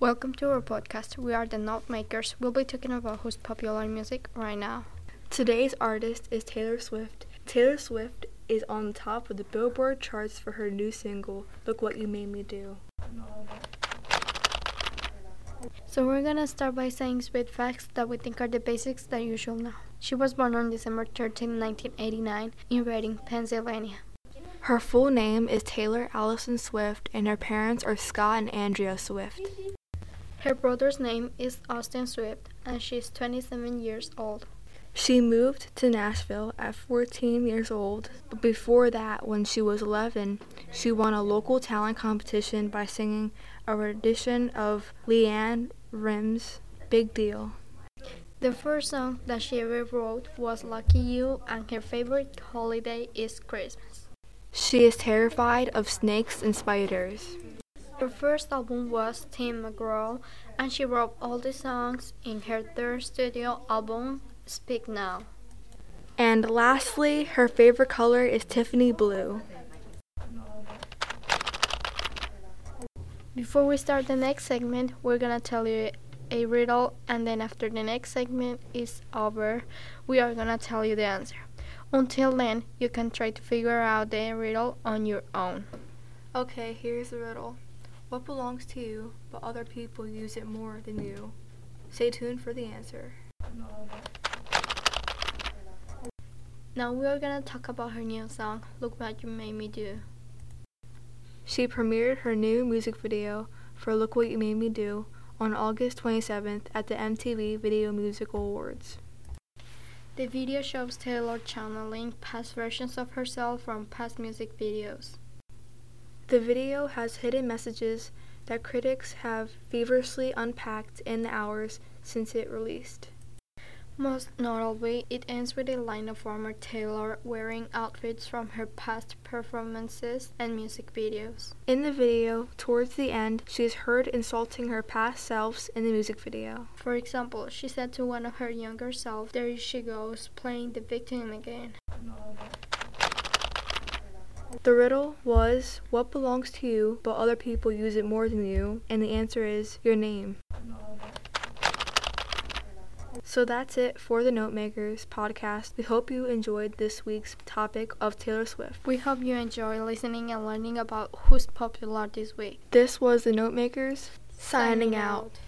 Welcome to our podcast. We are the Note Makers. We'll be talking about who's popular music right now. Today's artist is Taylor Swift. Taylor Swift is on top of the Billboard charts for her new single, Look What You Made Me Do. So we're gonna start by saying sweet facts that we think are the basics that you should know. She was born on December 13, 1989, in Reading, Pennsylvania. Her full name is Taylor Allison Swift, and her parents are Scott and Andrea Swift. Her brother's name is Austin Swift, and she's 27 years old. She moved to Nashville at 14 years old, but before that, when she was 11, she won a local talent competition by singing a rendition of LeAnn Rimes' Big Deal. The first song that she ever wrote was Lucky You, and her favorite holiday is Christmas. She is terrified of snakes and spiders. Her first album was Tim McGraw, and she wrote all the songs in her third studio album, Speak Now. And lastly, her favorite color is Tiffany blue. Before we start the next segment, we're gonna tell you a riddle, and then after the next segment is over, we are gonna tell you the answer. Until then, you can try to figure out the riddle on your own. Okay, here's the riddle. What belongs to you, but other people use it more than you? Stay tuned for the answer. Now we are gonna talk about her new song, Look What You Made Me Do. She premiered her new music video for Look What You Made Me Do on August 27th at the MTV Video Music Awards. The video shows Taylor channeling past versions of herself from past music videos. The video has hidden messages that critics have feverishly unpacked in the hours since it released. Most notably, it ends with a line of former Taylor wearing outfits from her past performances and music videos. In the video, towards the end, she is heard insulting her past selves in the music video. For example, she said to one of her younger self, There she goes, playing the victim again. The riddle was what belongs to you, but other people use it more than you, and the answer is your name. So that's it for the Notemakers podcast. We hope you enjoyed this week's topic of Taylor Swift. We hope you enjoy listening and learning about who's popular this week. This was the Notemakers Signing signing out. out.